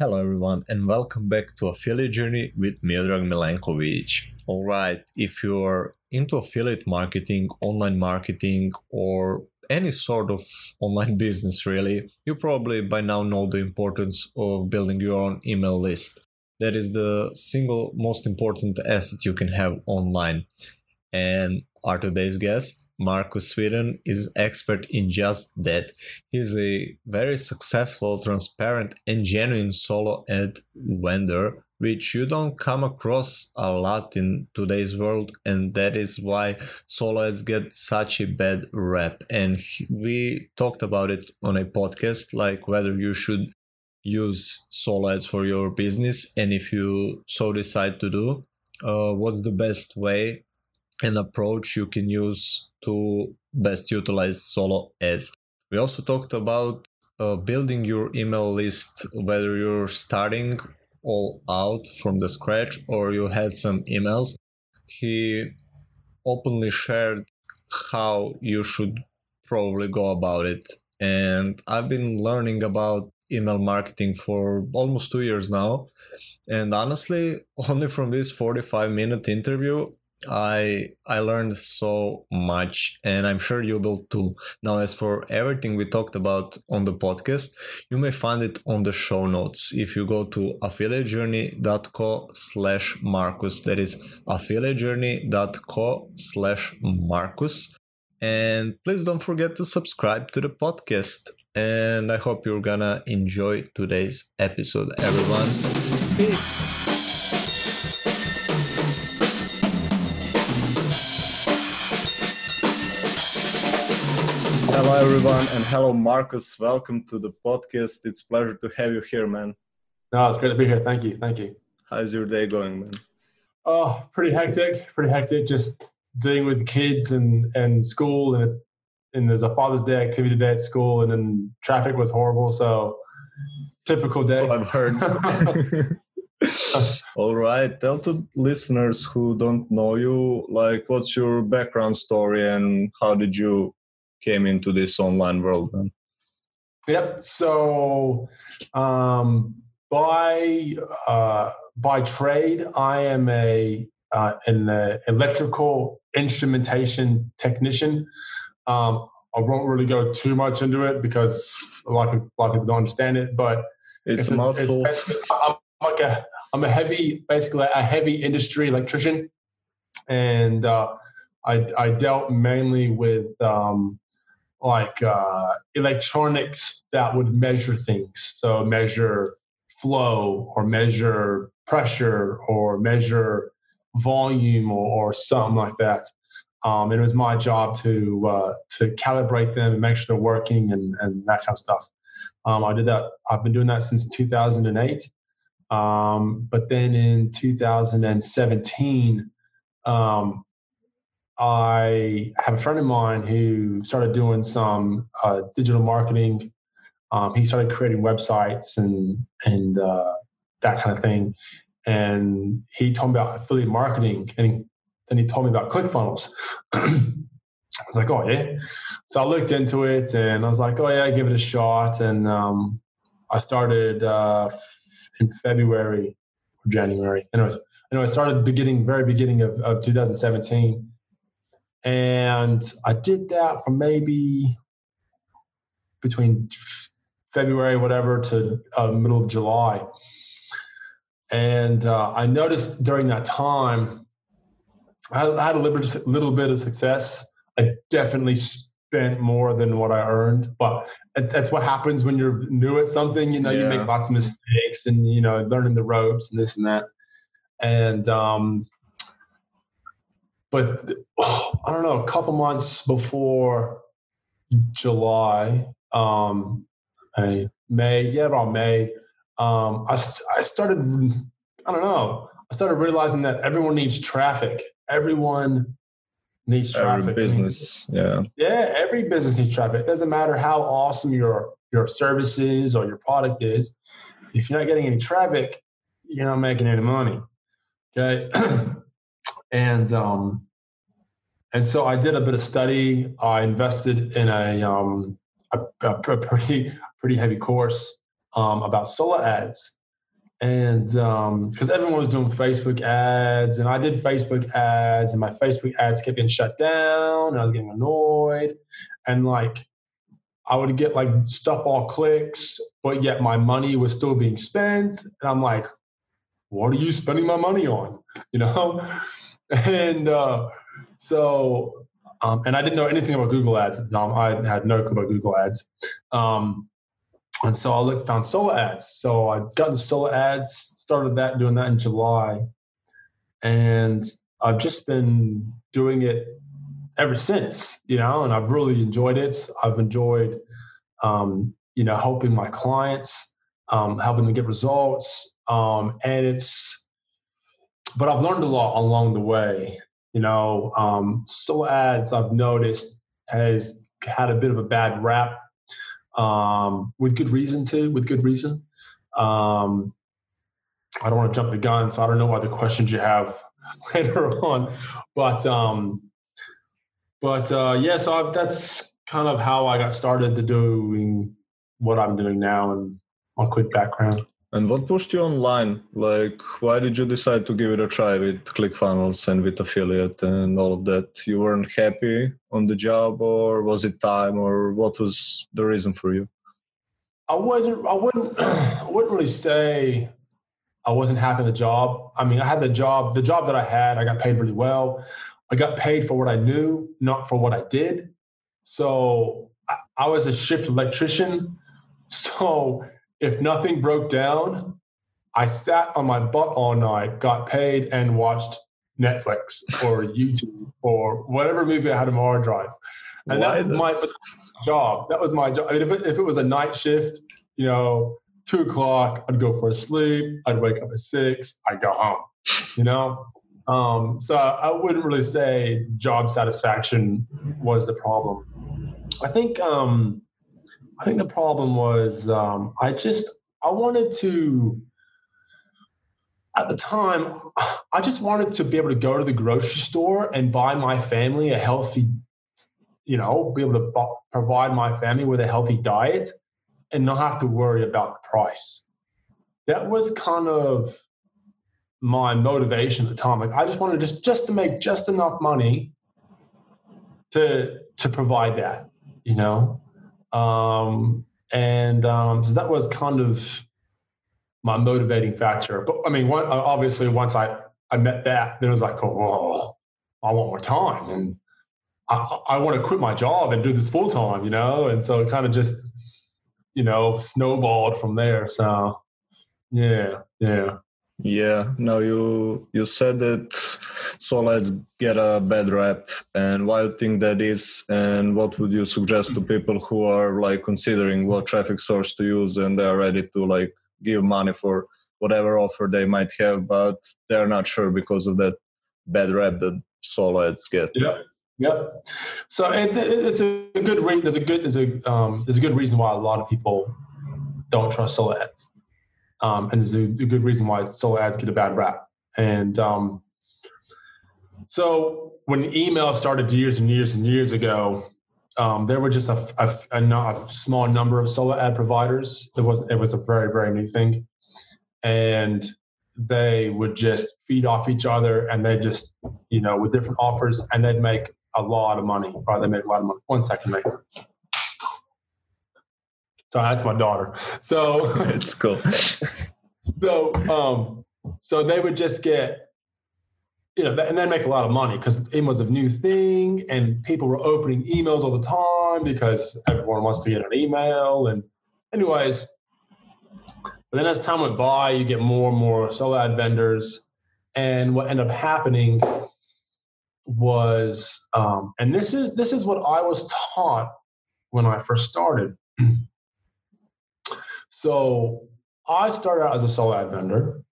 Hello, everyone, and welcome back to Affiliate Journey with Miodrag Milenkovic. All right, if you're into affiliate marketing, online marketing, or any sort of online business, really, you probably by now know the importance of building your own email list. That is the single most important asset you can have online. And our today's guest, Marcus Sweden, is expert in just that. He's a very successful, transparent, and genuine solo ad vendor, which you don't come across a lot in today's world, and that is why solo ads get such a bad rep. And we talked about it on a podcast, like whether you should use solo ads for your business, and if you so decide to do, uh, what's the best way an approach you can use to best utilize solo ads. We also talked about uh, building your email list, whether you're starting all out from the scratch or you had some emails. He openly shared how you should probably go about it. And I've been learning about email marketing for almost two years now. And honestly, only from this 45 minute interview, I I learned so much and I'm sure you will too. Now as for everything we talked about on the podcast, you may find it on the show notes. If you go to affiliatejourney.co slash Marcus, that is affiliatejourney.co slash Marcus. And please don't forget to subscribe to the podcast. And I hope you're gonna enjoy today's episode, everyone. Peace. Hello, everyone, and hello, Marcus. Welcome to the podcast. It's pleasure to have you here, man. No, it's great to be here. Thank you. Thank you. How's your day going, man? Oh, pretty hectic. Pretty hectic. Just dealing with kids and and school, and and there's a Father's Day activity today at school, and then traffic was horrible. So typical day. So I've heard. All right. Tell to listeners who don't know you, like, what's your background story and how did you came into this online world then? Yep. So um, by uh, by trade, I am a uh, an uh, electrical instrumentation technician. Um, I won't really go too much into it because a lot of, a lot of people don't understand it. But it's, it's a mouthful. It's I'm like a I'm a heavy, basically a heavy industry electrician, and uh, I I dealt mainly with um, like uh, electronics that would measure things. So measure flow or measure pressure or measure volume or, or something like that. Um, and it was my job to uh, to calibrate them and make sure they're working and, and that kind of stuff. Um, I did that. I've been doing that since 2008. Um, but then in 2017, um, I have a friend of mine who started doing some uh, digital marketing. Um, he started creating websites and and uh, that kind of thing. And he told me about affiliate marketing, and then he told me about ClickFunnels. I was like, oh yeah. So I looked into it, and I was like, oh yeah, give it a shot. And um, I started uh, in February or January. Anyways, know, I started beginning, very beginning of, of 2017 and I did that for maybe between February, whatever, to uh, middle of July. And uh, I noticed during that time, I had a little, little bit of success. I definitely spent more than what I earned, but that's what happens when you're new at something. You know, yeah. you make lots of mistakes and you know, learning the ropes and this and that. And um, but oh, I don't know, a couple months before July, um, May, yeah, about May, um, I, I started, I don't know, I started realizing that everyone needs traffic. Everyone needs traffic. Every business, yeah. Yeah, every business needs traffic. It doesn't matter how awesome your your services or your product is. If you're not getting any traffic, you're not making any money. Okay. and um, and so I did a bit of study. I invested in a um, a, a pretty pretty heavy course um, about solo ads, and because um, everyone was doing Facebook ads, and I did Facebook ads, and my Facebook ads kept getting shut down, and I was getting annoyed, and like I would get like stuff all clicks, but yet my money was still being spent, and I'm like, what are you spending my money on? You know, and uh, so um, and I didn't know anything about Google Ads at the time. I had no clue about Google Ads. Um, and so I looked, found solo ads. So I got into solo ads, started that, doing that in July. And I've just been doing it ever since, you know, and I've really enjoyed it. I've enjoyed, um, you know, helping my clients, um, helping them get results. Um, and it's, but I've learned a lot along the way. You know, um, ads I've noticed has had a bit of a bad rap um, with good reason too, with good reason. Um, I don't want to jump the gun, so I don't know what other questions you have later on, but um, but uh, yeah, so I've, that's kind of how I got started to doing what I'm doing now and my quick background. And what pushed you online? Like, why did you decide to give it a try with ClickFunnels and with affiliate and all of that? You weren't happy on the job, or was it time, or what was the reason for you? I wasn't. I wouldn't. I wouldn't really say I wasn't happy in the job. I mean, I had the job. The job that I had, I got paid really well. I got paid for what I knew, not for what I did. So I, I was a shift electrician. So if nothing broke down, I sat on my butt all night, got paid, and watched Netflix or YouTube or whatever movie I had on my hard drive. And Why that was my job. That was my job. I mean, if it, if it was a night shift, you know, two o'clock, I'd go for a sleep. I'd wake up at six. I'd go home. You know, um, so I wouldn't really say job satisfaction was the problem. I think um, I think the problem was um, I just I wanted to at the time I just wanted to be able to go to the grocery store and buy my family a healthy you know be able to provide my family with a healthy diet and not have to worry about the price. That was kind of my motivation at the time. Like I just wanted just just to make just enough money to to provide that, you know. Um, and um, so that was kind of my motivating factor. But I mean, one, obviously, once I, I met that, then it was like, oh, I want more time. And I, I want to quit my job and do this full time, you know? And so it kind of just, you know, snowballed from there. So, yeah, yeah. Yeah, no, you you said that so let's get a bad rap and why you think that is and what would you suggest to people who are like considering what traffic source to use and they're ready to like give money for whatever offer they might have but they're not sure because of that bad rap that solo ads get. Yeah yeah so it, it's a good reason there's a good there's a um, there's a good reason why a lot of people don't trust solo ads. Um, and there's a, a, good reason why solo ads get a bad rap. And um, so when email started years and years and years ago, um, there were just a, a, a, a, small number of solo ad providers. It was it was a very very new thing, and they would just feed off each other, and they just you know with different offers, and they'd make a lot of money. Right, they make a lot of money. One second, mate. So that's my daughter. So it's cool. so um, so they would just get you know, and they make a lot of money because it was a new thing and people were opening emails all the time because everyone wants to get an email. And, anyways, but then as time went by, you get more and more solo ad vendors. And what ended up happening was, um, and this is this is what I was taught when I first started. so I started out as a solo ad vendor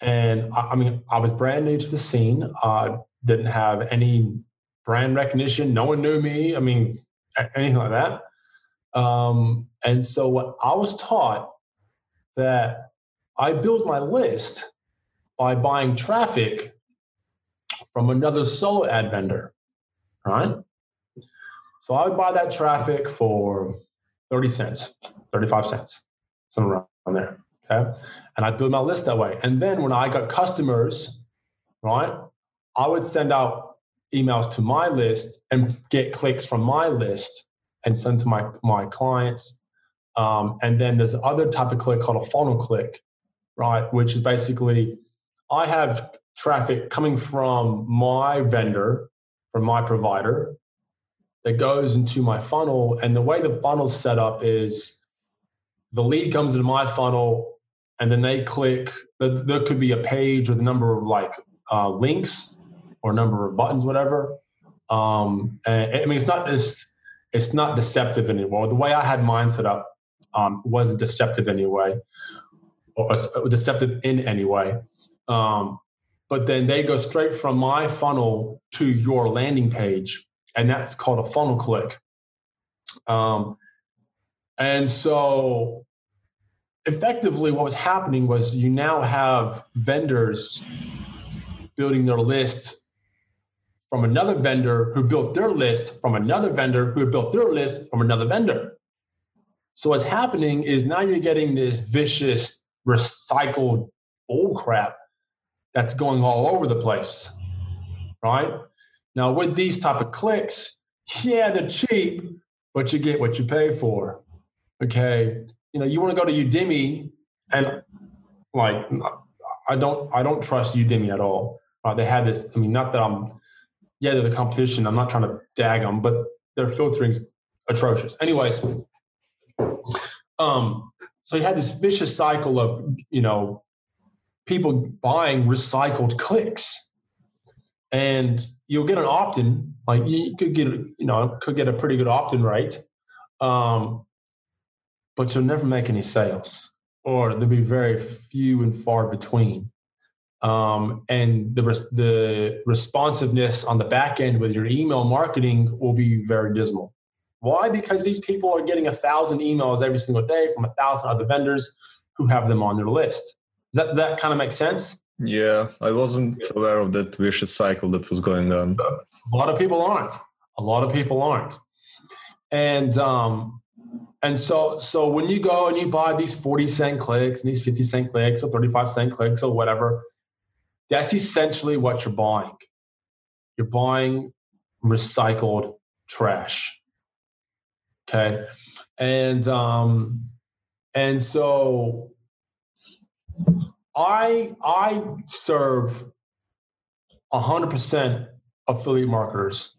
and I, I mean, I was brand new to the scene. I didn't have any brand recognition. No one knew me. I mean, anything like that. Um, and so what I was taught that I build my list by buying traffic from another solo ad vendor, right? So I would buy that traffic for 30 cents, 35 cents, somewhere around there. Okay. And I build my list that way. And then when I got customers, right, I would send out emails to my list and get clicks from my list and send to my, my clients. Um, and then there's other type of click called a funnel click, right? Which is basically I have traffic coming from my vendor, from my provider, that goes into my funnel. And the way the funnel's set up is the lead comes into my funnel and then they click there could be a page with a number of like uh, links or number of buttons whatever. Um, and, i mean it's not this it's not deceptive anymore. The way i had mine set up um, wasn't deceptive anyway or uh, deceptive in any way. Um, but then they go straight from my funnel to your landing page and that's called a funnel click. Um, and so effectively what was happening was you now have vendors building their list from another vendor who built their list from another vendor who built their list from another vendor. So what's happening is now you're getting this vicious recycled bull crap that's going all over the place. Right? Now with these type of clicks, yeah, they're cheap, but you get what you pay for. Okay you know, you want to go to Udemy and like, I don't, I don't trust Udemy at all. Uh, they have this. I mean, not that I'm, yeah, they're the competition. I'm not trying to dag them, but their filtering's atrocious. Anyways, um, so you had this vicious cycle of, you know, people buying recycled clicks, and you'll get an opt-in. Like you could get, you know, could get a pretty good opt-in rate. Um, but you'll never make any sales, or there'll be very few and far between. Um, and the the responsiveness on the back end with your email marketing will be very dismal. Why? Because these people are getting a thousand emails every single day from a thousand other vendors who have them on their list. Does that that kind of make sense? Yeah, I wasn't aware of that vicious cycle that was going on. A lot of people aren't. A lot of people aren't. And um, and so, so when you go and you buy these 40 cent clicks and these 50 cent clicks or 35 cent clicks or whatever, that's essentially what you're buying. You're buying recycled trash. Okay. And um, and so I I serve hundred percent affiliate marketers,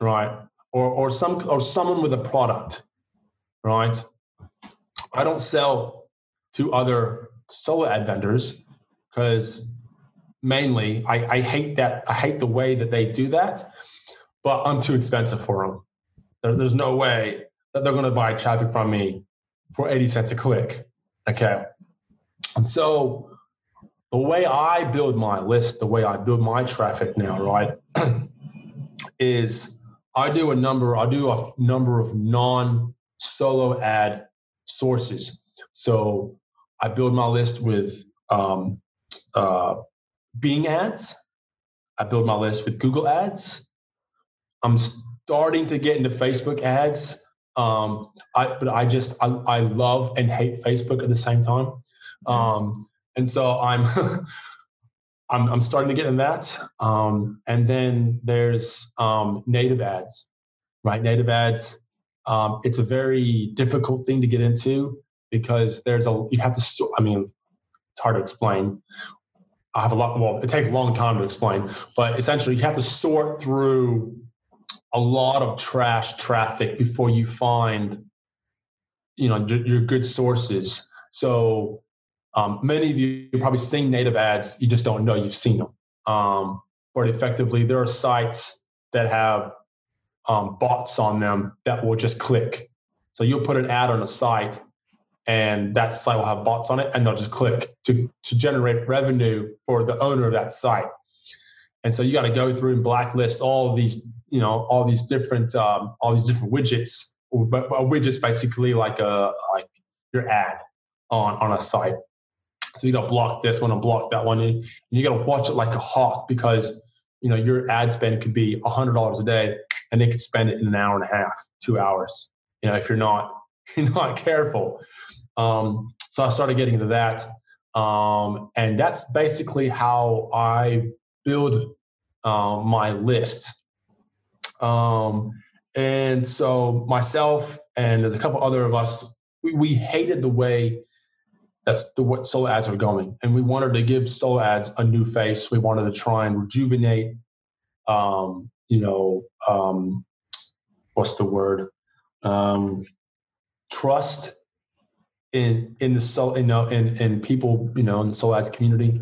right? Or or some or someone with a product right? I don't sell to other solo ad vendors because mainly I, I hate that I hate the way that they do that, but I'm too expensive for them. There, there's no way that they're going to buy traffic from me for 80 cents a click. Okay. And so the way I build my list, the way I build my traffic now, right, is I do a number, I do a number of non solo ad sources. So I build my list with um, uh, Bing ads. I build my list with Google ads. I'm starting to get into Facebook ads. Um, I, but I just I, I love and hate Facebook at the same time, um, and so I'm I'm, I'm starting to get in that. Um, and then there's um, native ads, right? Native ads. Um, it's a very difficult thing to get into because there's a you have to. I mean, it's hard to explain. I have a lot. Well, it takes a long time to explain, but essentially, you have to sort through a lot of trash traffic before you find, you know, your good sources. So um, many of you probably seeing native ads, you just don't know you've seen them. Um, but effectively, there are sites that have um, bots on them that will just click. So you'll put an ad on a site and that site will have bots on it and they'll just click to, to generate revenue for the owner of that site. And so you got to go through and blacklist all these, you know, all these different, um, all these different widgets. But widget's basically like a like your ad on on a site. So you got to block this one and block that one, and you got to watch it like a hawk because you know your ad spend could be a hundred dollars a day and they could spend it in an hour and a half, two hours. You know, if you're not you're not careful. Um, So I started getting into that. Um, and that's basically how I build um, my list. Um, and so myself and there's a couple other of us, we, we hated the way that's the what solo ads are going, and we wanted to give solo ads a new face. We wanted to try and rejuvenate, um, you know, um, what's the word? Um, trust in in the soul, you know, in in people, you know, in the solo ads community.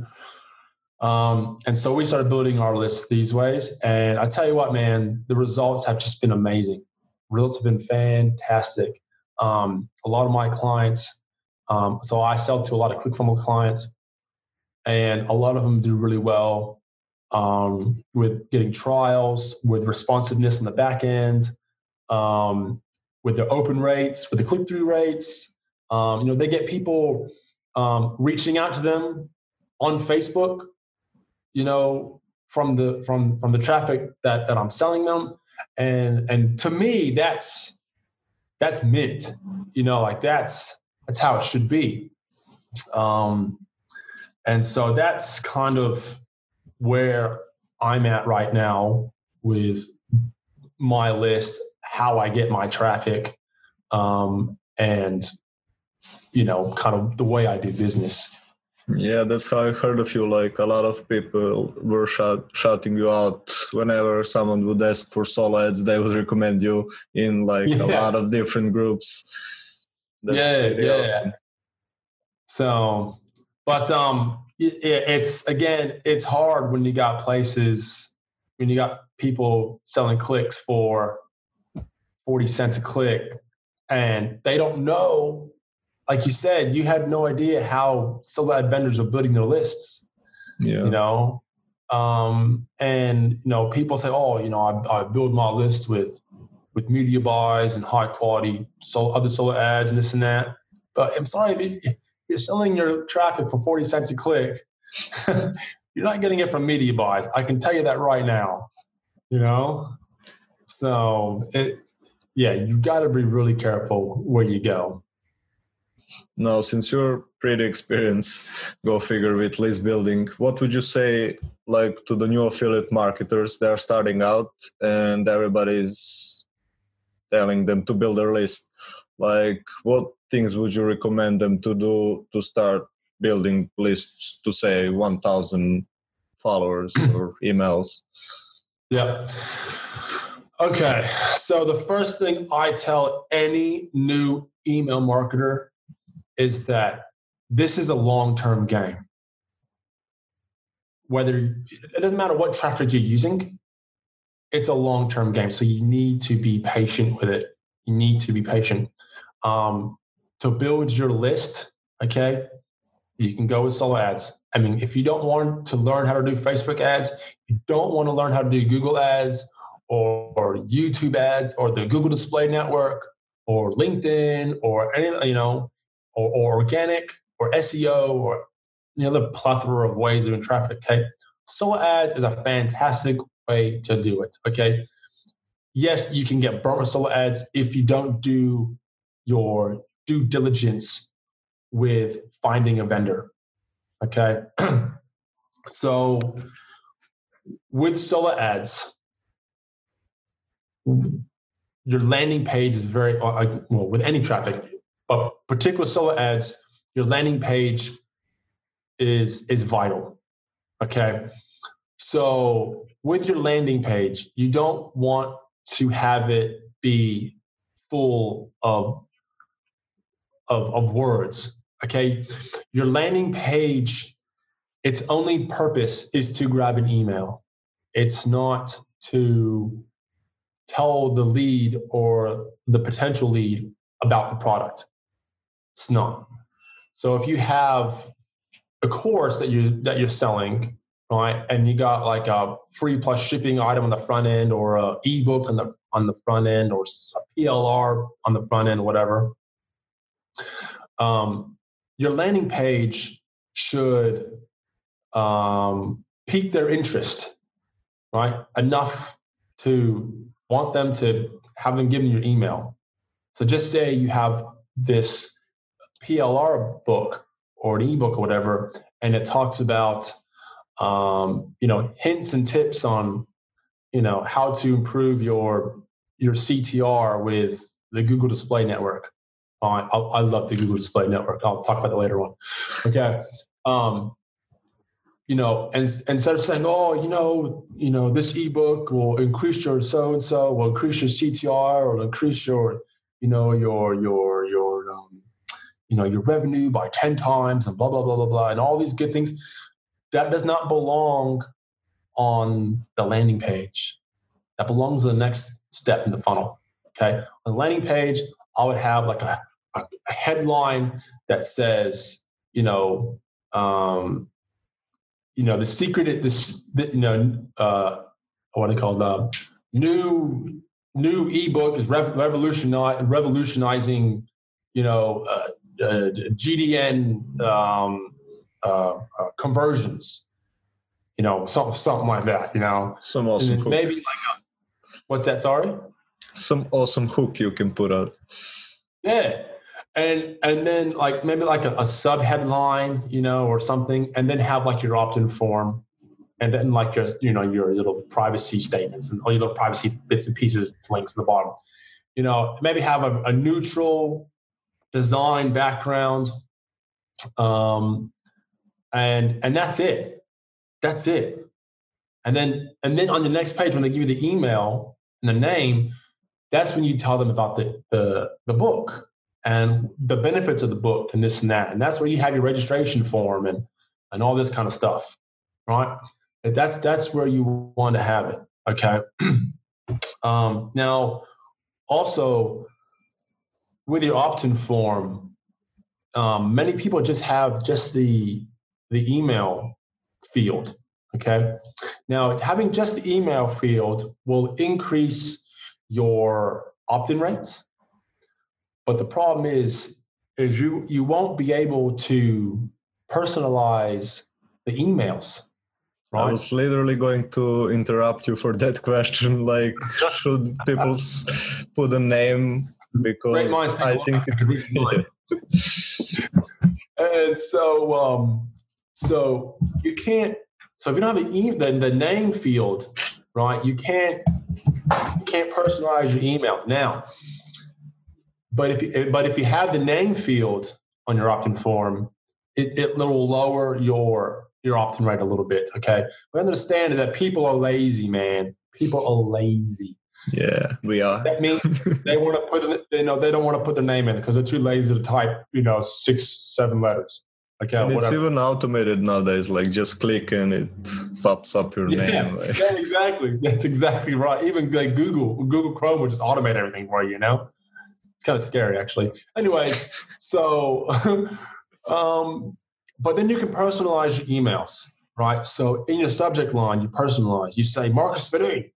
Um, and so we started building our list these ways. And I tell you what, man, the results have just been amazing. Results have been fantastic. Um, a lot of my clients, um, so I sell to a lot of ClickFunnels clients, and a lot of them do really well um, with getting trials, with responsiveness in the back end, um, with their open rates, with the click through rates. Um, you know, they get people reaching out to them on Facebook you know, from the from from the traffic that that I'm selling them. And and to me, that's that's mint. You know, like that's that's how it should be. Um, and so that's kind of where I'm at right now with my list, how I get my traffic, um, and you know, kind of the way I do business. Yeah, that's how I heard of you. Like a lot of people were shout, shouting you out whenever someone would ask for solo ads. They would recommend you in like yeah. a lot of different groups. That's yeah, yeah. Awesome. So, but um, it's again, it's hard when you got places when you got people selling clicks for forty cents a click, and they don't know like you said, you had no idea how ad vendors are building their lists. Yeah. You know, um, and you know, people say, "Oh, you know, I, I build my list with with media buys and high quality so other solo ads and this and that." But I'm sorry if you're selling your traffic for forty cents a click. you're not getting it from media buys. I can tell you that right now. You know, so it, yeah, you got to be really careful where you go. Now, since you're pretty experienced, go figure with list building, what would you say like to the new affiliate marketers they are starting out and everybody's telling them to build their list? Like what things would you recommend them to do to start building lists to say 1000 followers or emails? Yeah. Okay. So the first thing I tell any new email marketer is that this is a long term game. Whether it doesn't matter what traffic you're using, it's a long term game. So you need to be patient with it. You need to be patient. Um, to build your list, okay, you can go with solo ads. I mean, if you don't want to learn how to do Facebook ads, you don't want to learn how to do Google ads or, or YouTube ads or the Google Display Network or LinkedIn or any, you know, or, or organic or SEO or any other plethora of ways of doing traffic. Okay. Solo ads is a fantastic way to do it. Okay. Yes, you can get burnt with solo ads if you don't do your due diligence with finding a vendor. Okay. so with solo ads, your landing page is very uh, well with any traffic but particular solo ads, your landing page is is vital. Okay. So with your landing page, you don't want to have it be full of of, of words. Okay. Your landing page, its only purpose is to grab an email. It's not to tell the lead or the potential lead about the product. It's not. So if you have a course that you that you're selling, right, and you got like a free plus shipping item on the front end, or a ebook on the on the front end, or a PLR on the front end, whatever. Um, your landing page should um, pique their interest, right? Enough to want them to have them give you your email. So just say you have this PLR book or an ebook or whatever, and it talks about um, you know hints and tips on you know how to improve your your CTR with the Google Display Network. Uh, I, I love the Google Display Network. I'll talk about that later on. Okay. Um, you know, and, instead of saying, oh, you know, you know, this ebook will increase your so and so, will increase your CTR, or increase your, you know, your your your um, you know your revenue by ten times, and blah blah blah blah blah, and all these good things. That does not belong on the landing page. That belongs in the next step in the funnel. Okay, on the landing page, I would have like a, a, a headline that says, you know, um, you know, the secret, this, the, you know, uh, what do you call the new new ebook is rev- revolutionizing revolutionizing, you know, uh, uh, GDN um, uh, uh, conversions. You know, something something like that. You know, some awesome maybe like a, what's that? Sorry. Some awesome hook you can put out. Yeah, and and then like maybe like a, a sub headline you know or something and then have like your opt-in form and then like your you know your little privacy statements and all your little privacy bits and pieces links in the bottom. You know maybe have a, a neutral design background um and and that's it. That's it. And then and then on the next page when they give you the email and the name that's when you tell them about the the, the book and the benefits of the book and this and that. And that's where you have your registration form and and all this kind of stuff, right? That's that's where you want to have it. Okay. um, now, also with your opt-in form, um, many people just have just the the email field. Okay. Now, having just the email field will increase your opt-in rates but the problem is, is you you won't be able to personalize the emails. Right? I was literally going to interrupt you for that question. Like, should people put a name? Because I think it's. Really. And so, um, so you can't. So if you don't have the, the the name field, right? You can't you can't personalize your email now. But if you, but if you have the name field on your opt-in form, it, it will lower your your opt-in rate a little bit. Okay, we understand that people are lazy, man. People are lazy. Yeah, we are. That means they want to put, you know, they don't want to put their name in because they're too lazy to type, you know, six, seven letters. Okay, and it's even automated nowadays. Like just click and it pops up your yeah, name. yeah, exactly. That's exactly right. Even like Google, Google Chrome will just automate everything for you. You know it's kind of scary actually. Anyways so um, but then you can personalize your emails right? So in your subject line you personalize. You say marcus Fiddy,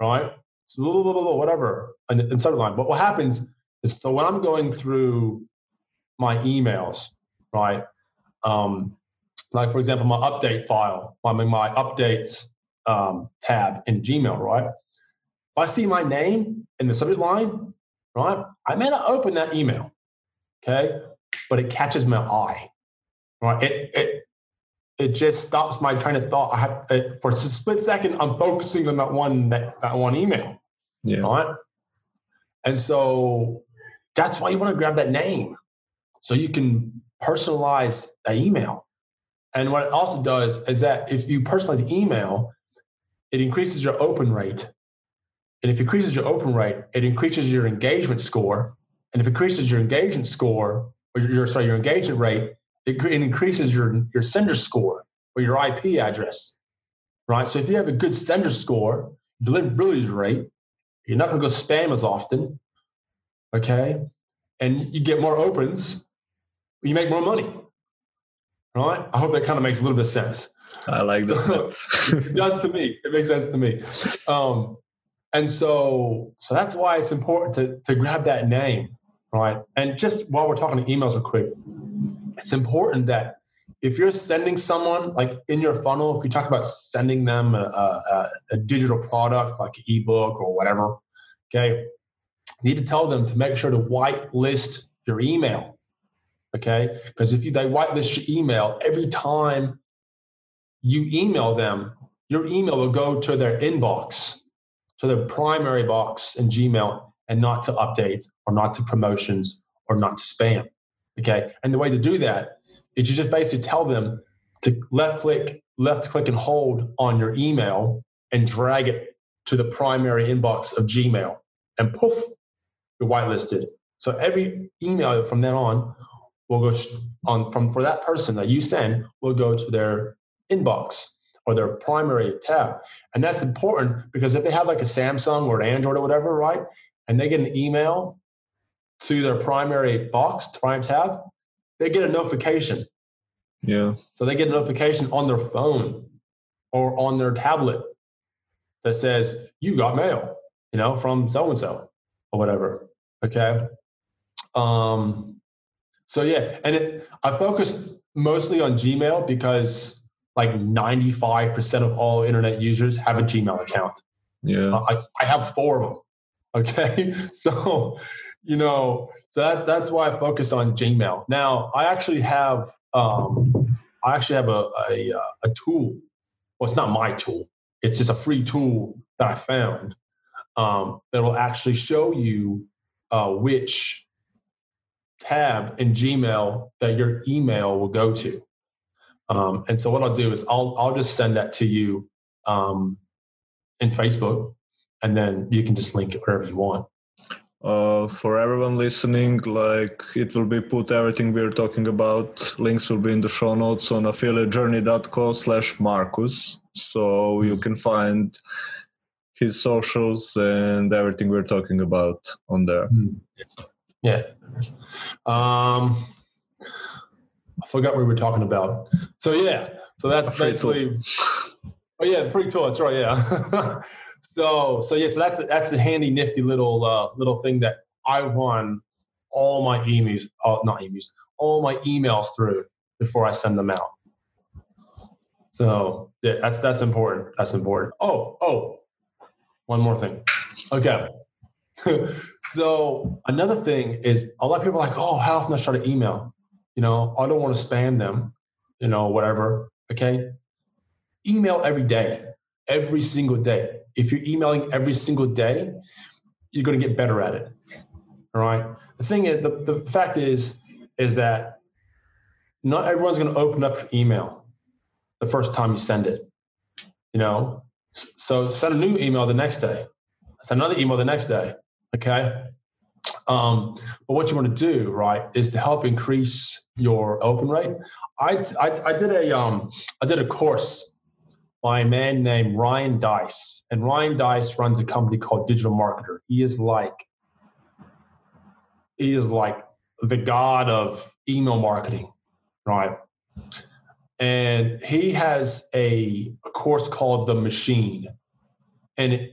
right? So blah, blah, blah, blah, whatever in, in subject line. But what happens is so when i'm going through my emails right um, like for example my update file i mean my updates um, tab in gmail right? If i see my name in the subject line right? I may not open that email, okay, but it catches my eye, right? It it it just stops my train of thought. I have it, for a split second, I'm focusing on that one that, that one email, yeah. right? And so that's why you want to grab that name, so you can personalize the email. And what it also does is that if you personalize the email, it increases your open rate and if it increases your open rate, it increases your engagement score. And if it increases your engagement score, or your sorry, your engagement rate, it, it increases your your sender score or your IP address. Right. So if you have a good sender score, deliverability rate, you're not going to go spam as often. Okay. And you get more opens, you make more money. Right. I hope that kind of makes a little bit of sense. I like that. So, it does to me. It makes sense to me. Um, and so so that's why it's important to to grab that name right and just while we're talking emails real quick it's important that if you're sending someone like in your funnel if you talk about sending them a, a, a digital product like ebook or whatever okay you need to tell them to make sure to whitelist your email Okay. Because if you they whitelist your email, every time you email them, your email will go to their inbox, to the primary box in Gmail, and not to updates or not to promotions or not to spam. Okay. And the way to do that is you just basically tell them to left click, left click and hold on your email and drag it to the primary inbox of Gmail. And poof, you're whitelisted. So every email from then on will go on from for that person that you send will go to their inbox or their primary tab. And that's important because if they have like a Samsung or an Android or whatever, right? And they get an email to their primary box, prime tab, they get a notification. Yeah. So they get a notification on their phone or on their tablet that says, you got mail, you know, from so and so or whatever. Okay. Um, so yeah, and it, I focused mostly on Gmail because like 95% of all internet users have a Gmail account. Yeah. I, I have four of them. Okay. So, you know, so that, that's why I focus on Gmail. Now, I actually have, um, I actually have a, a, a tool. Well, it's not my tool. It's just a free tool that I found um, that will actually show you uh, which tab in Gmail that your email will go to. Um, and so what I'll do is I'll I'll just send that to you um, in Facebook, and then you can just link it wherever you want. Uh, for everyone listening, like it will be put everything we're talking about. Links will be in the show notes on affiliatejourney.co slash Marcus. So you can find his socials and everything we're talking about on there. Yeah. Um, I forgot what we were talking about. So yeah, so that's basically. Oh yeah, free tool. That's right. Yeah. so so yeah, so that's that's a handy, nifty little uh, little thing that I run all my emails, oh, not emails, all my emails through before I send them out. So yeah, that's that's important. That's important. Oh oh, one more thing. Okay. so another thing is a lot of people are like, oh, how often I try to email? You know, I don't want to spam them, you know, whatever. Okay. Email every day, every single day. If you're emailing every single day, you're going to get better at it. All right. The thing is, the, the fact is, is that not everyone's going to open up your email the first time you send it. You know, so send a new email the next day. Send another email the next day. Okay. Um, but what you want to do, right, is to help increase your open rate. I, I, I did a um, I did a course by a man named Ryan Deiss, and Ryan Deiss runs a company called Digital Marketer. He is like he is like the god of email marketing, right? And he has a, a course called The Machine, and it,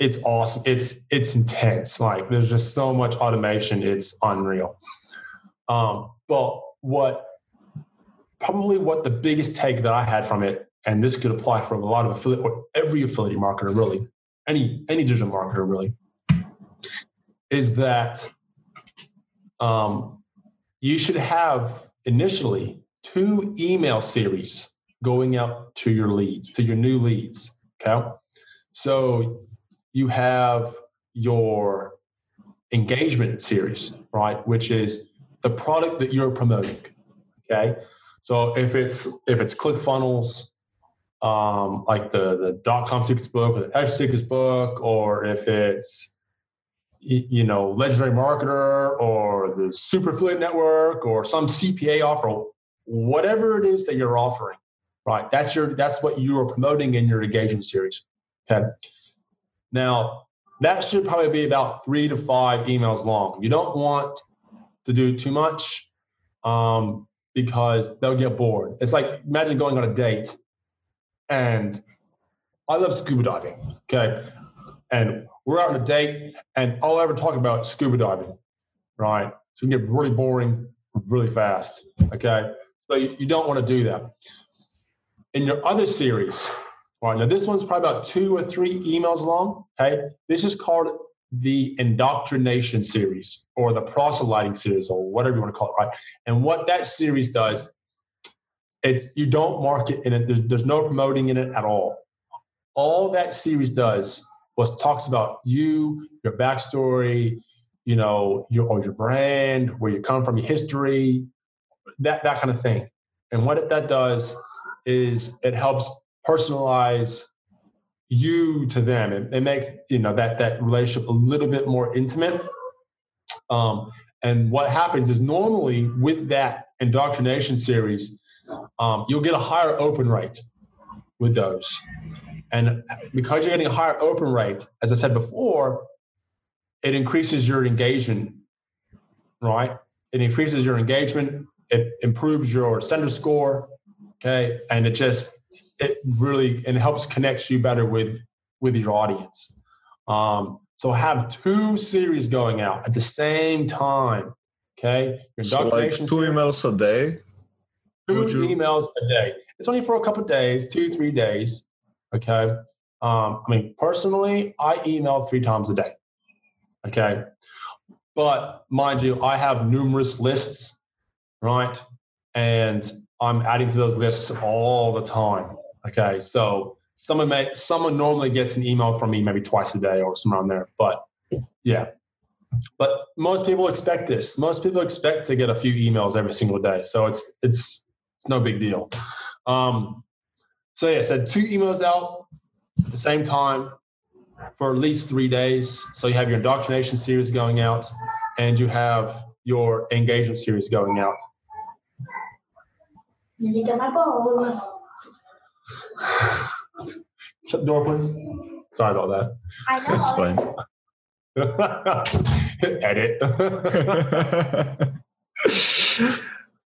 it's awesome. It's it's intense. Like there's just so much automation. It's unreal. Um, but what probably what the biggest take that I had from it, and this could apply for a lot of affiliate or every affiliate marketer really, any any digital marketer really, is that um, you should have initially two email series going out to your leads, to your new leads. Okay. So you have your engagement series, right? Which is the product that you're promoting. Okay. So if it's if it's ClickFunnels, um, like the the dot com secrets book or the Expert Secrets book, or if it's you know legendary marketer or the super affiliate network or some CPA offer, whatever it is that you're offering, right? That's your that's what you are promoting in your engagement series. Okay. Now, that should probably be about three to five emails long. You don't want to do too much um, because they'll get bored. It's like imagine going on a date and I love scuba diving. Okay. And we're out on a date and all I ever talk about is scuba diving. Right. So it can get really boring really fast. Okay. So you, you don't want to do that. In your other series, all right, now this one's probably about two or three emails long. Okay, this is called the indoctrination series or the proselyting series or whatever you want to call it, right? And what that series does, it's you don't market in it. There's, there's no promoting in it at all. All that series does was talks about you, your backstory, you know, your or your brand, where you come from, your history, that that kind of thing. And what that does is it helps personalize you to them. It, it, makes you know that that relationship a little bit more intimate. Um, and what happens is normally with that indoctrination series, um, you'll get a higher open rate with those. And because you're getting a higher open rate, as I said before, it increases your engagement, right? It increases your engagement. It improves your sender score. Okay. And it just it really and helps connect you better with with your audience. Um, so have two series going out at the same time. Okay, your so like two series, emails a day. Two you... emails a day. It's only for a couple days, two three days. Okay. Um, I mean, personally, I email three times a day. Okay. But mind you, I have numerous lists, right? And I'm adding to those lists all the time. Okay, so someone may someone normally gets an email from me maybe twice a day or somewhere on there, but yeah. But most people expect this. Most people expect to get a few emails every single day, so it's it's it's no big deal. Um, so yeah, said so two emails out at the same time for at least three days. So you have your indoctrination series going out, and you have your engagement series going out. You get my bowl. Shut the door, please. Sorry about that. I know. That's fine. Edit.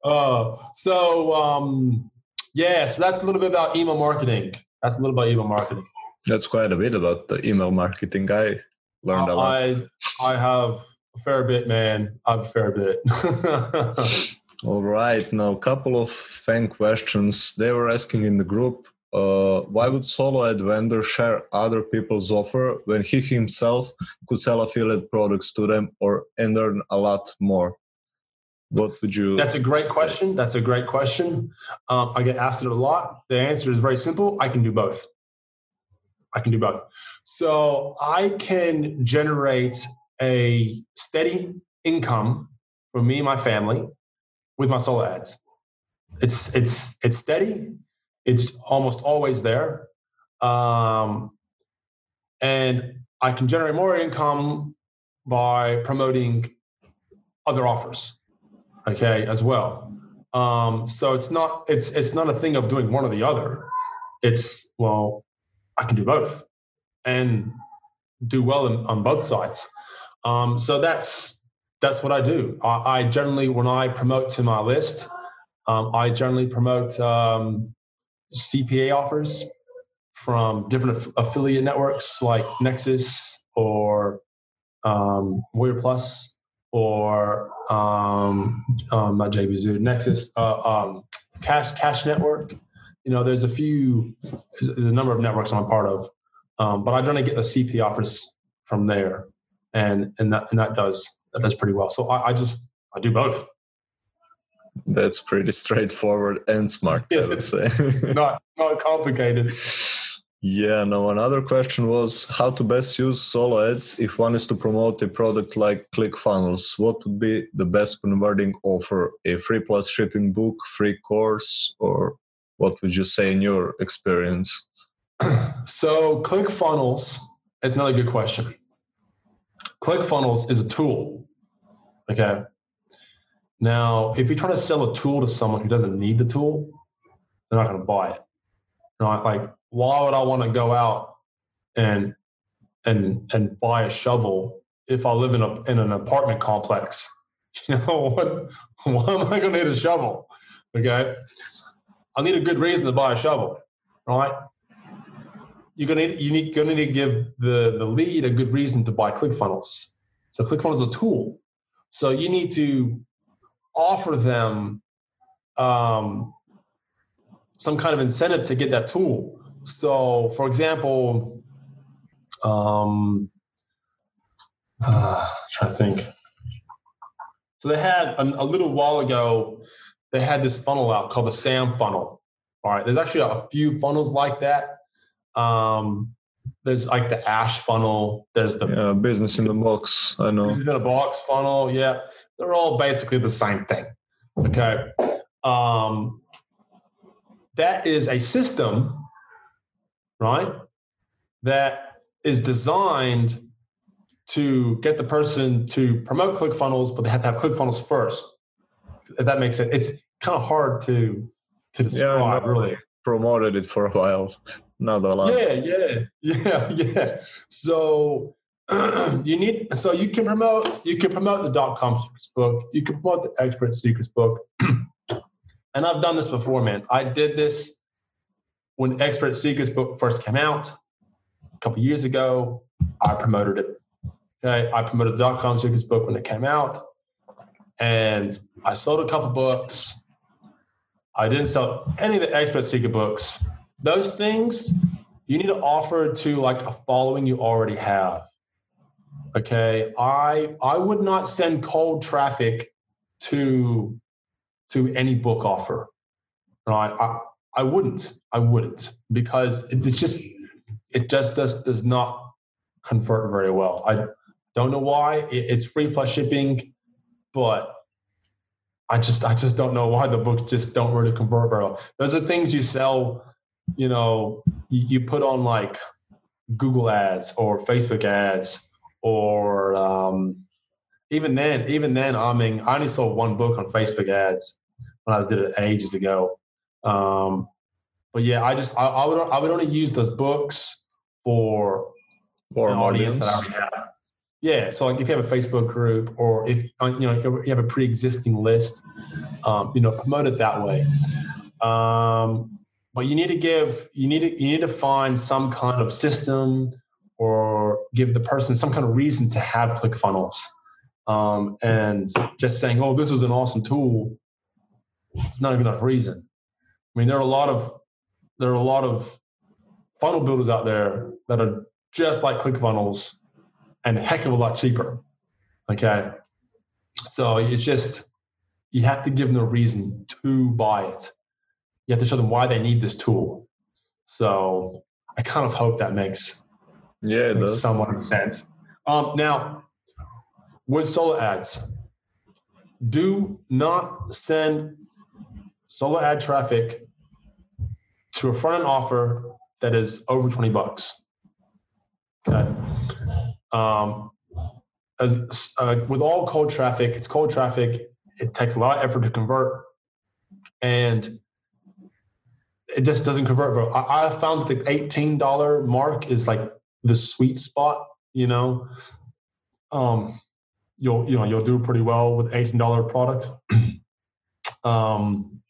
uh, so, um, yeah, so that's a little bit about email marketing. That's a little bit about email marketing. That's quite a bit about the email marketing. I learned uh, a lot. I, I have a fair bit, man. I have a fair bit. All right. Now, a couple of fan questions. They were asking in the group uh, why would solo ad vendor share other people's offer when he himself could sell affiliate products to them or and earn a lot more? What would you? That's a great question. That's a great question. Um, I get asked it a lot. The answer is very simple. I can do both. I can do both. So I can generate a steady income for me and my family with my solo ads. It's it's it's steady it's almost always there. Um, and I can generate more income by promoting other offers, okay, as well. Um, so it's not it's it's not a thing of doing one or the other. It's well, I can do both and do well in, on both sides. Um, so that's that's what I do. I, I, generally, when I promote to my list, um, I generally promote um, CPA offers from different aff- affiliate networks like Nexus or um, Warrior Plus or um, um, not JVZoo, Nexus, uh, um, Cash Cash Network. You know, there's a few, there's, there's a number of networks I'm a part of, um, but I try to get the CPA offers from there, and and that and that does that does pretty well. So I, I just I do both. That's pretty straightforward and smart, yeah, I would say. not not complicated. Yeah, no, another question was how to best use solo ads if one is to promote a product like ClickFunnels. What would be the best converting offer? A free plus shipping book, free course, or what would you say in your experience? So, ClickFunnels is another good question. ClickFunnels is a tool. Okay. Now, if you're trying to sell a tool to someone who doesn't need the tool, they're not going to buy it. Right? Like, why would I want to go out and and and buy a shovel if I live in a in an apartment complex? You know, what, why am I going to need a shovel? Okay, I need a good reason to buy a shovel, right? You're gonna need, you need gonna need to give the the lead a good reason to buy ClickFunnels. So ClickFunnels is a tool. So you need to offer them um, some kind of incentive to get that tool. So, for example, um, Uh, trying to think. So they had a, a little while ago, they had this funnel out called the SAM funnel. All right, there's actually a few funnels like that. Um, there's like the Ash funnel. There's the yeah, business in the box. I know. Business in a box funnel. Yeah, they're all basically the same thing. Okay. Um, that is a system, right? That is designed to get the person to promote ClickFunnels, but they have to have ClickFunnels first. If that makes sense, it's kind of hard to to describe. Yeah, really, promoted it for a while. Not a lot. Yeah, yeah, yeah, yeah. So you need so you can promote you can promote the DotCom Secrets book. You can promote the Expert Secrets book. and I've done this before, man. I did this when Expert Secrets book first came out a couple years ago. I promoted it. Okay, I promoted the DotCom Secrets book when it came out, and I sold a couple books. I didn't sell any of the Expert Secret books. Those things you need to offer to like a following you already have. Okay, I I would not send cold traffic to to any book offer. Right? I I wouldn't. I wouldn't because it's just it just does does not convert very well. I don't know why. It's free plus shipping, but I just I just don't know why the books just don't really convert very well. Those are things you sell, you know, you, you put on like Google ads or Facebook ads or um, even then, even then, I mean, I only sold one book on Facebook ads when I did it ages ago. Um, but yeah, I just I, I, would I would only use those books for for an audience. audience that I already have. Yeah, so like if you have a Facebook group or if uh, you know you have a pre-existing list, um, you know, promote it that way. Um, but you need to give you need to you need to find some kind of system or give the person some kind of reason to have ClickFunnels. Um, and just saying, "Oh, this is an awesome tool," it's not enough reason. I mean, there are a lot of there are a lot of funnel builders out there that are just like ClickFunnels and a heck of a lot cheaper. Okay, so it's just you have to give them a reason to buy it. You have to show them why they need this tool. So I kind of hope that makes yeah, it makes does. somewhat sense. Um, now, with solo ads, do not send solo ad traffic to a front end offer that is over 20 bucks. Okay. Um, as uh, with all cold traffic, it's cold traffic. It takes a lot of effort to convert, and it just doesn't convert. I, I found that the eighteen dollar mark is like the sweet spot. You know, um, you'll you know you'll do pretty well with eighteen dollar product. um,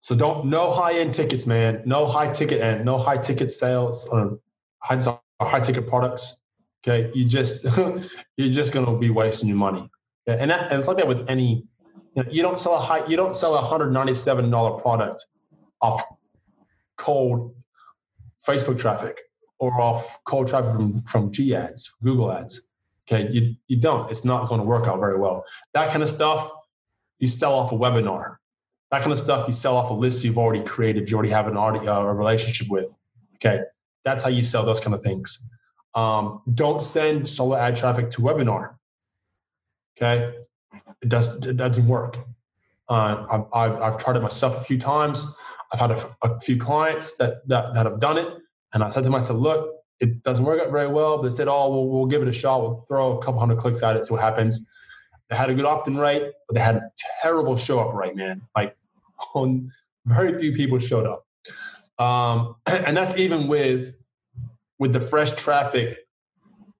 so don't no high end tickets, man. No high ticket and no high ticket sales or high high ticket products. Okay, you just you're just gonna be wasting your money. And, that, and it's like that with any. You, know, you don't sell a high. You don't sell a hundred ninety seven dollar product off cold Facebook traffic or off cold traffic from from G ads, Google ads. Okay, you you don't. It's not going to work out very well. That kind of stuff you sell off a webinar. That kind of stuff you sell off a list you've already created. You already have an already, uh, a relationship with. Okay, that's how you sell those kind of things. Um, don't send solo ad traffic to webinar. Okay, it does it doesn't work. Uh, I've, I've, I've tried it myself a few times. I've had a, a few clients that, that that have done it, and I said to myself, "Look, it doesn't work out very well." But they said, "Oh, we'll, we'll give it a shot. We'll throw a couple hundred clicks at it, see what happens." They had a good opt-in rate, but they had a terrible show-up rate, man. Like, very few people showed up, um, and that's even with with the fresh traffic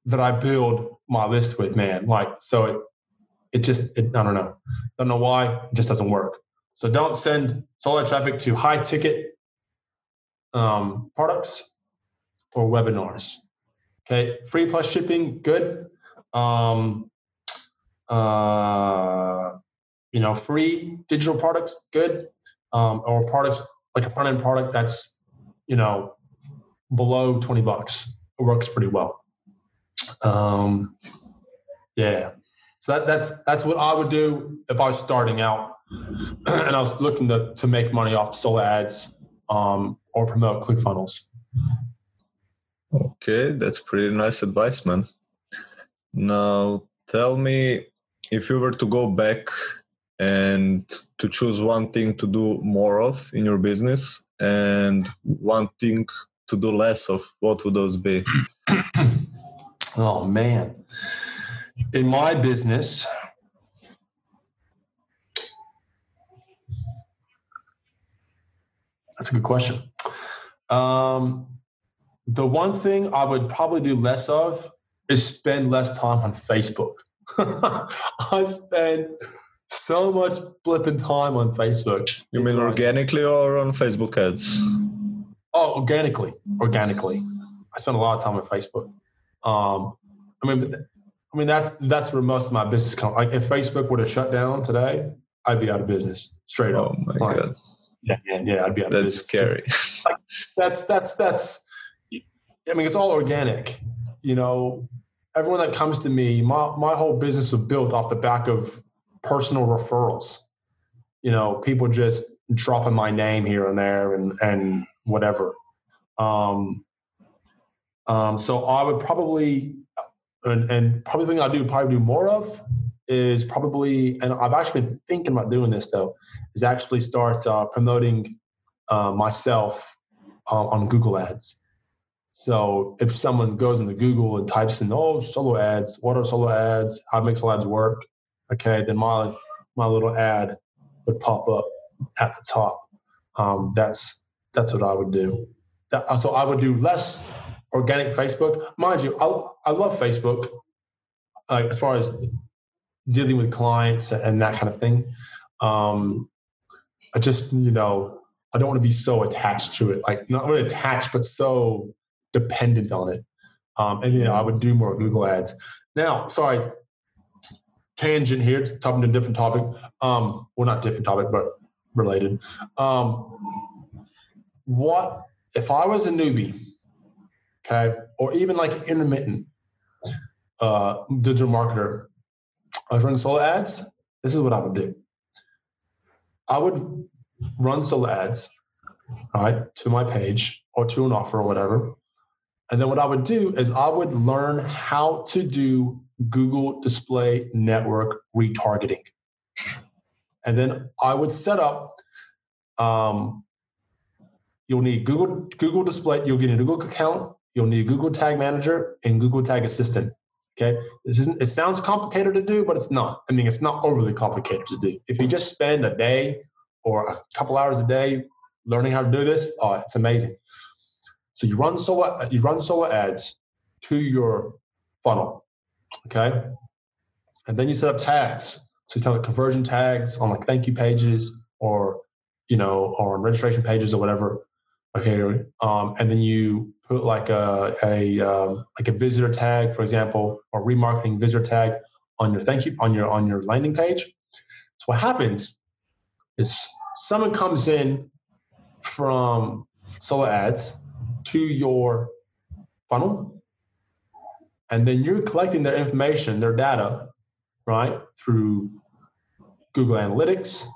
that I build my list with, man. Like, so it, it just, it, I don't know. Don't know why. It just doesn't work. So don't send solo traffic to high ticket um, products or webinars. Okay. Free plus shipping, good. Um, uh, you know, free digital products, good. Um, or products like a front end product that's, you know, below 20 bucks. It works pretty well. Um, Yeah. So that, that's that's what I would do if I was starting out and I was looking to, to make money off solo ads um, or promote ClickFunnels. Okay, that's pretty nice advice, man. Now tell me if you were to go back and to choose one thing to do more of in your business and one thing to do less of, what would those be? oh man. In my business, that's a good question. Um, the one thing I would probably do less of is spend less time on Facebook. I spend so much flipping time on Facebook. You mean organically or on Facebook ads? Oh, organically, organically. I spend a lot of time on Facebook. Um, I mean, I mean that's that's where most of my business comes. Like if Facebook were to shut down today, I'd be out of business straight up. Oh my like, god. Yeah, yeah, yeah, I'd be out that's of business. That's scary. like, that's that's that's. I mean, it's all organic. You know, everyone that comes to me, my my whole business was built off the back of personal referrals. You know, people just dropping my name here and there and and whatever. Um, um, so I would probably, and, and probably thing I do probably do more of is probably, and I've actually been thinking about doing this though, is actually start uh, promoting uh, myself uh, on Google Ads. So if someone goes into Google and types in, oh, solo ads, what are solo ads? How make solo ads work? Okay, then my my little ad would pop up at the top. Um, that's that's what I would do. That, uh, so I would do less organic Facebook. Mind you, I, I love Facebook like as far as dealing with clients and that kind of thing. Um, I just, you know, I don't want to be so attached to it, like not really attached, but so dependent on it. Um, and then I would do more Google ads. Now, sorry, tangent here, talking to a different topic. Um, well, not different topic, but related. Um, what if I was a newbie, okay, or even like intermittent uh, digital marketer? I was running solo ads. This is what I would do. I would run solo ads, right, to my page or to an offer or whatever. And then what I would do is I would learn how to do Google Display Network retargeting. And then I would set up um, you'll need Google Google Display. You'll get a Google account. You'll need Google Tag Manager and Google Tag Assistant. Okay, this isn't. It sounds complicated to do, but it's not. I mean, it's not overly complicated to do. If you just spend a day or a couple hours a day learning how to do this, oh, it's amazing. So you run solo you run solo ads to your funnel, okay, and then you set up tags. So you set up conversion tags on like thank you pages or you know or on registration pages or whatever Okay, um, and then you put like a, a um, like a visitor tag, for example, or remarketing visitor tag on your thank you on your on your landing page. So what happens is someone comes in from solo ads to your funnel, and then you're collecting their information, their data, right, through Google Analytics,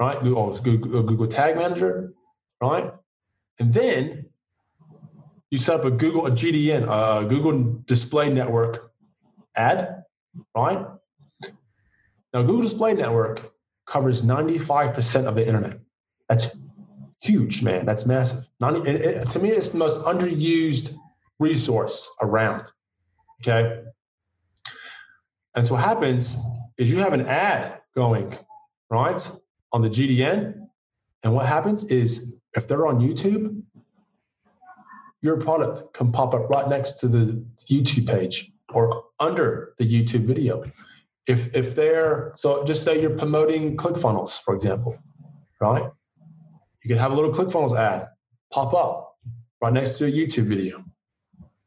right, Google, oh, Google, Google Tag Manager, right, and then you set up a Google, a GDN, a Google Display Network ad, right? Now, Google Display Network covers 95% of the internet. That's huge, man. That's massive. 90, it, it, to me, it's the most underused resource around. Okay. And so what happens is you have an ad going, right, on the GDN. And what happens is if they're on YouTube, your product can pop up right next to the YouTube page or under the YouTube video. If if they're so just say you're promoting ClickFunnels, for example, right? You could have a little ClickFunnels ad pop up right next to a YouTube video.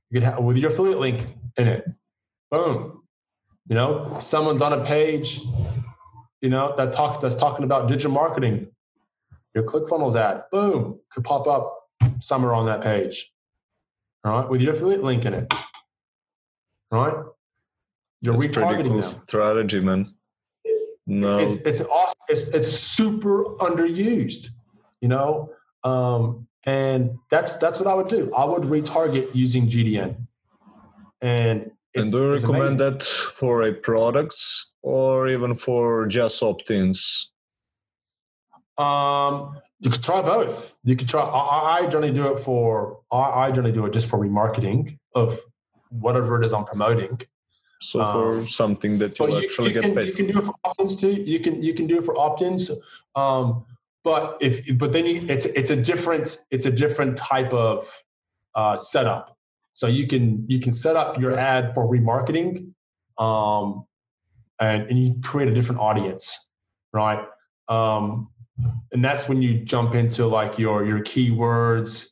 You could have with your affiliate link in it. Boom. You know, someone's on a page, you know, that talks that's talking about digital marketing your ClickFunnels ad, boom, could pop up somewhere on that page. All right, with your affiliate link in it. All right. You're That's retargeting cool them. strategy, man. No, It's it's aw- it's it's super underused, you know. Um, and that's that's what I would do. I would retarget using GDN. And it's, and do you recommend amazing. that for a products or even for just opt-ins? Um, you could try both. You could try. I, I generally do it for. I, I generally do it just for remarketing of whatever it is I'm promoting. So Um, for something that you But you, actually you get can, paid you for. can do it for opt-ins too. You can you can do it for opt-ins. Um, but if but then you, it's it's a different it's a different type of uh, setup. So you can you can set up your ad for remarketing, um, and and you create a different audience, right? Um, and that's when you jump into like your your keywords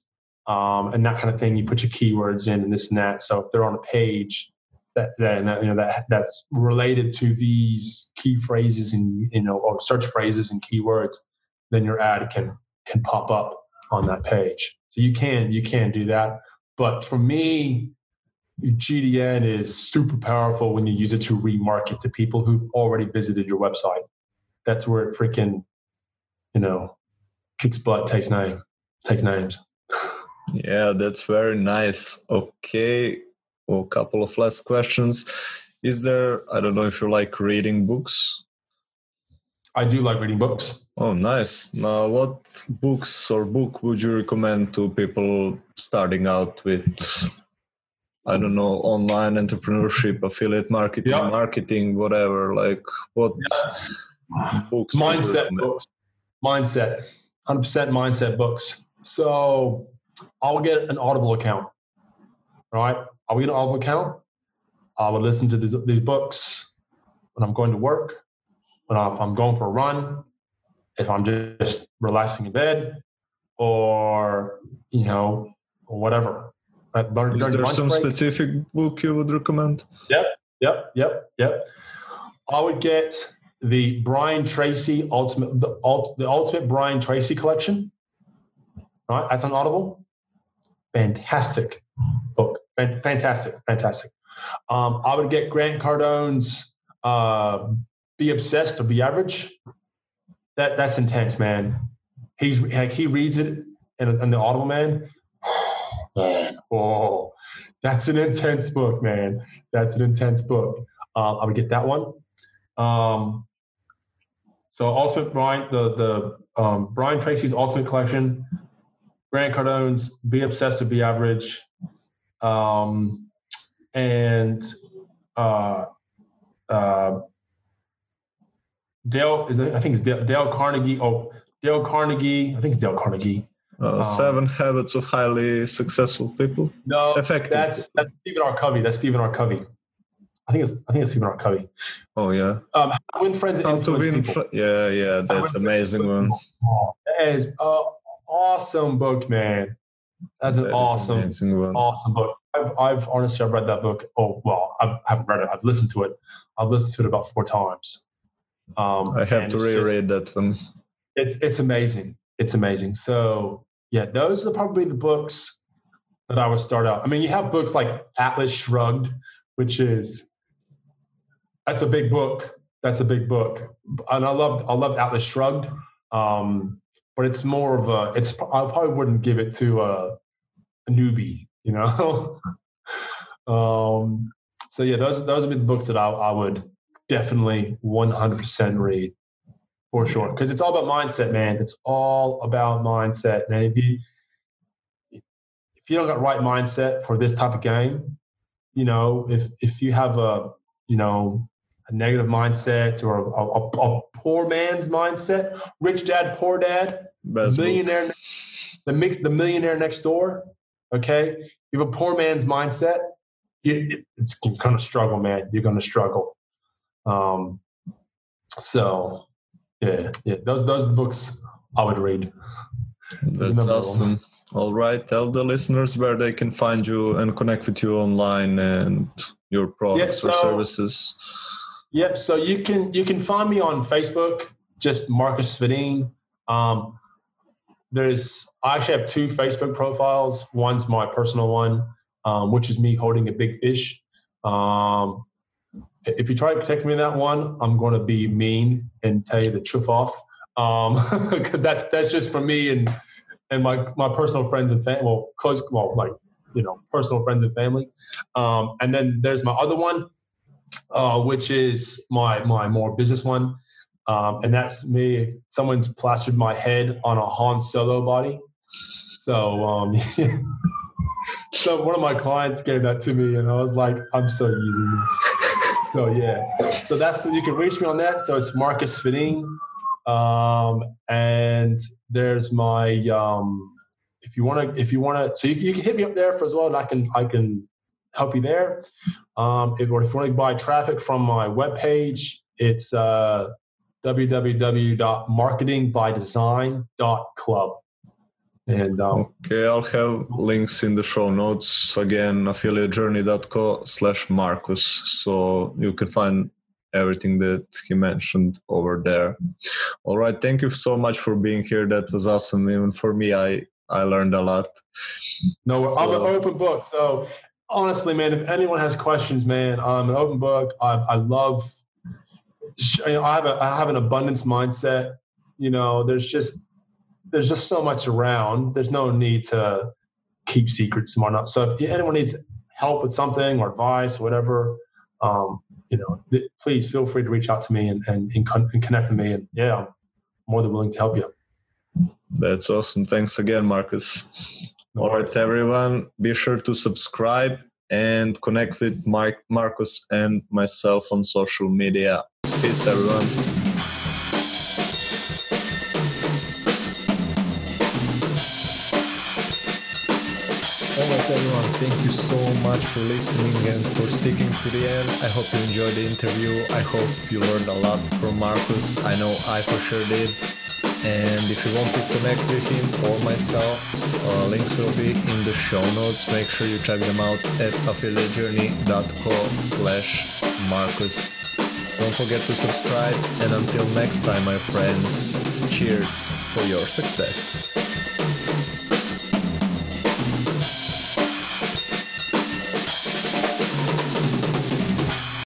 um, and that kind of thing. You put your keywords in and this and that. So if they're on a page that, that you know that that's related to these key phrases and you know or search phrases and keywords, then your ad can can pop up on that page. So you can you can do that. But for me, GDN is super powerful when you use it to remarket to people who've already visited your website. That's where it freaking, you know, kicks butt, takes name, takes names. Yeah, that's very nice. Okay, well, a couple of last questions. Is there? I don't know if you like reading books. I do like reading books. Oh, nice. Now, what books or book would you recommend to people starting out with? I don't know, online entrepreneurship, affiliate marketing, Yeah. marketing, whatever. Like, what books? mindset books mindset 100% mindset books so i'll get an audible account right i'll get an audible account i would listen to these, these books when i'm going to work when I'm, if i'm going for a run if i'm just relaxing in bed or you know or whatever But during, Is there some break- specific book you would recommend? Yep, yep, yep. Yep. I would get the Brian Tracy ultimate the, the ultimate Brian Tracy collection. Right, that's on Audible. Fantastic book. Fantastic, fantastic. Um, I would get Grant Cardone's uh, "Be Obsessed or Be Average." That that's intense, man. He's like he reads it in, in the Audible, man. Oh, that's an intense book, man. That's an intense book. Uh, I would get that one. Um, so Ultimate Brian, the the um, Brian Tracy's Ultimate Collection, Grant Cardone's Be Obsessed or Be Average, um, and uh, uh, Dale is I think it's Dale, Dale Carnegie. Oh, Dale Carnegie. I think it's Dale Carnegie. Uh, Um, Seven Habits of Highly Successful People. No, Effective. that's that's Stephen R. Covey. That's Stephen R. Covey. I think it's I think it's Stephen R. Covey. Oh yeah. Um, how to win friends and How to influence win? people. Fr- yeah, yeah, that's amazing one. Oh, that is an awesome book, man. That's an That awesome, awesome book. I've, I've honestly I've read that book. Oh well, I've, I haven't read it. I've listened to it. I've listened to it about four times. Um, I have to it's just- reread that one. it's it's amazing. It's amazing. So yeah, those are probably the books that I would start out. I mean, you have books like Atlas Shrugged, which is that's a big book. That's a big book, and I love I love Atlas Shrugged. Um, but it's more of a it's I probably wouldn't give it to a, a newbie, you know. um, so yeah, those those would be the books that I, I would definitely 100% read for sure. Because it's all about mindset man. It's all about mindset man. If you if you don't got right mindset for this type of game you know if if you have a you know a negative mindset or a, a, a poor man's mindset rich dad poor dad Best millionaire the mix the millionaire next door okay? You have a poor man's mindset you, it's gonna struggle man. You're gonna struggle um so yeah, yeah. Those those books I would read. That's awesome. All right, tell the listeners where they can find you and connect with you online and your products or so- services. Yep. So you can you can find me on Facebook, just Marcus Svedin. Um, there's I actually have two Facebook profiles. One's my personal one, um, which is me holding a big fish, um, if you try to connect me in that one, I'm going to be mean and tell you the truth off, because um, that's that's just for me and and my my personal friends and family. Well, close, well, like you know, personal friends and family. Um, and then there's my other one, uh, which is my my more business one, um, and that's me. Someone's plastered my head on a Han Solo body. So um, so one of my clients gave that to me, and I was like, I'm so using this. So yeah, so that's the, you can reach me on that. So it's Marcus Spadine, um, and there's my um, if you want to if you want to so you, you, can hit me up there for as well, and I can I can help you there. Um, if, or if you want to buy traffic from my webpage, it's uh, www.marketingbydesign.club. And um, okay, I'll have links in the show notes again, affiliatejourney.co slash Marcus. So you can find everything that he mentioned over there. All right. Thank you so much for being here. That was awesome. Even for me, I, I learned a lot. No, so, I'm an open book. So honestly, man, if anyone has questions, man, I'm an open book. I, I love, you know, I have a, I have an abundance mindset. You know, there's just, there's just so much around. There's no need to keep secrets and whatnot. So if anyone needs help with something or advice or whatever, um, you know, th- please feel free to reach out to me and, and, and, con- and connect with me. And yeah, I'm more than willing to help you. That's awesome. Thanks again, Marcus. No All right, everyone, be sure to subscribe and connect with Mike, Marcus and myself on social media. Peace, everyone. Everyone, thank you so much for listening and for sticking to the end. I hope you enjoyed the interview. I hope you learned a lot from Marcus. I know I for sure did. And if you want to connect with him or myself, uh, links will be in the show notes. Make sure you check them out at affiliatejourney.co slash Marcus. Don't forget to subscribe and until next time my friends, cheers for your success.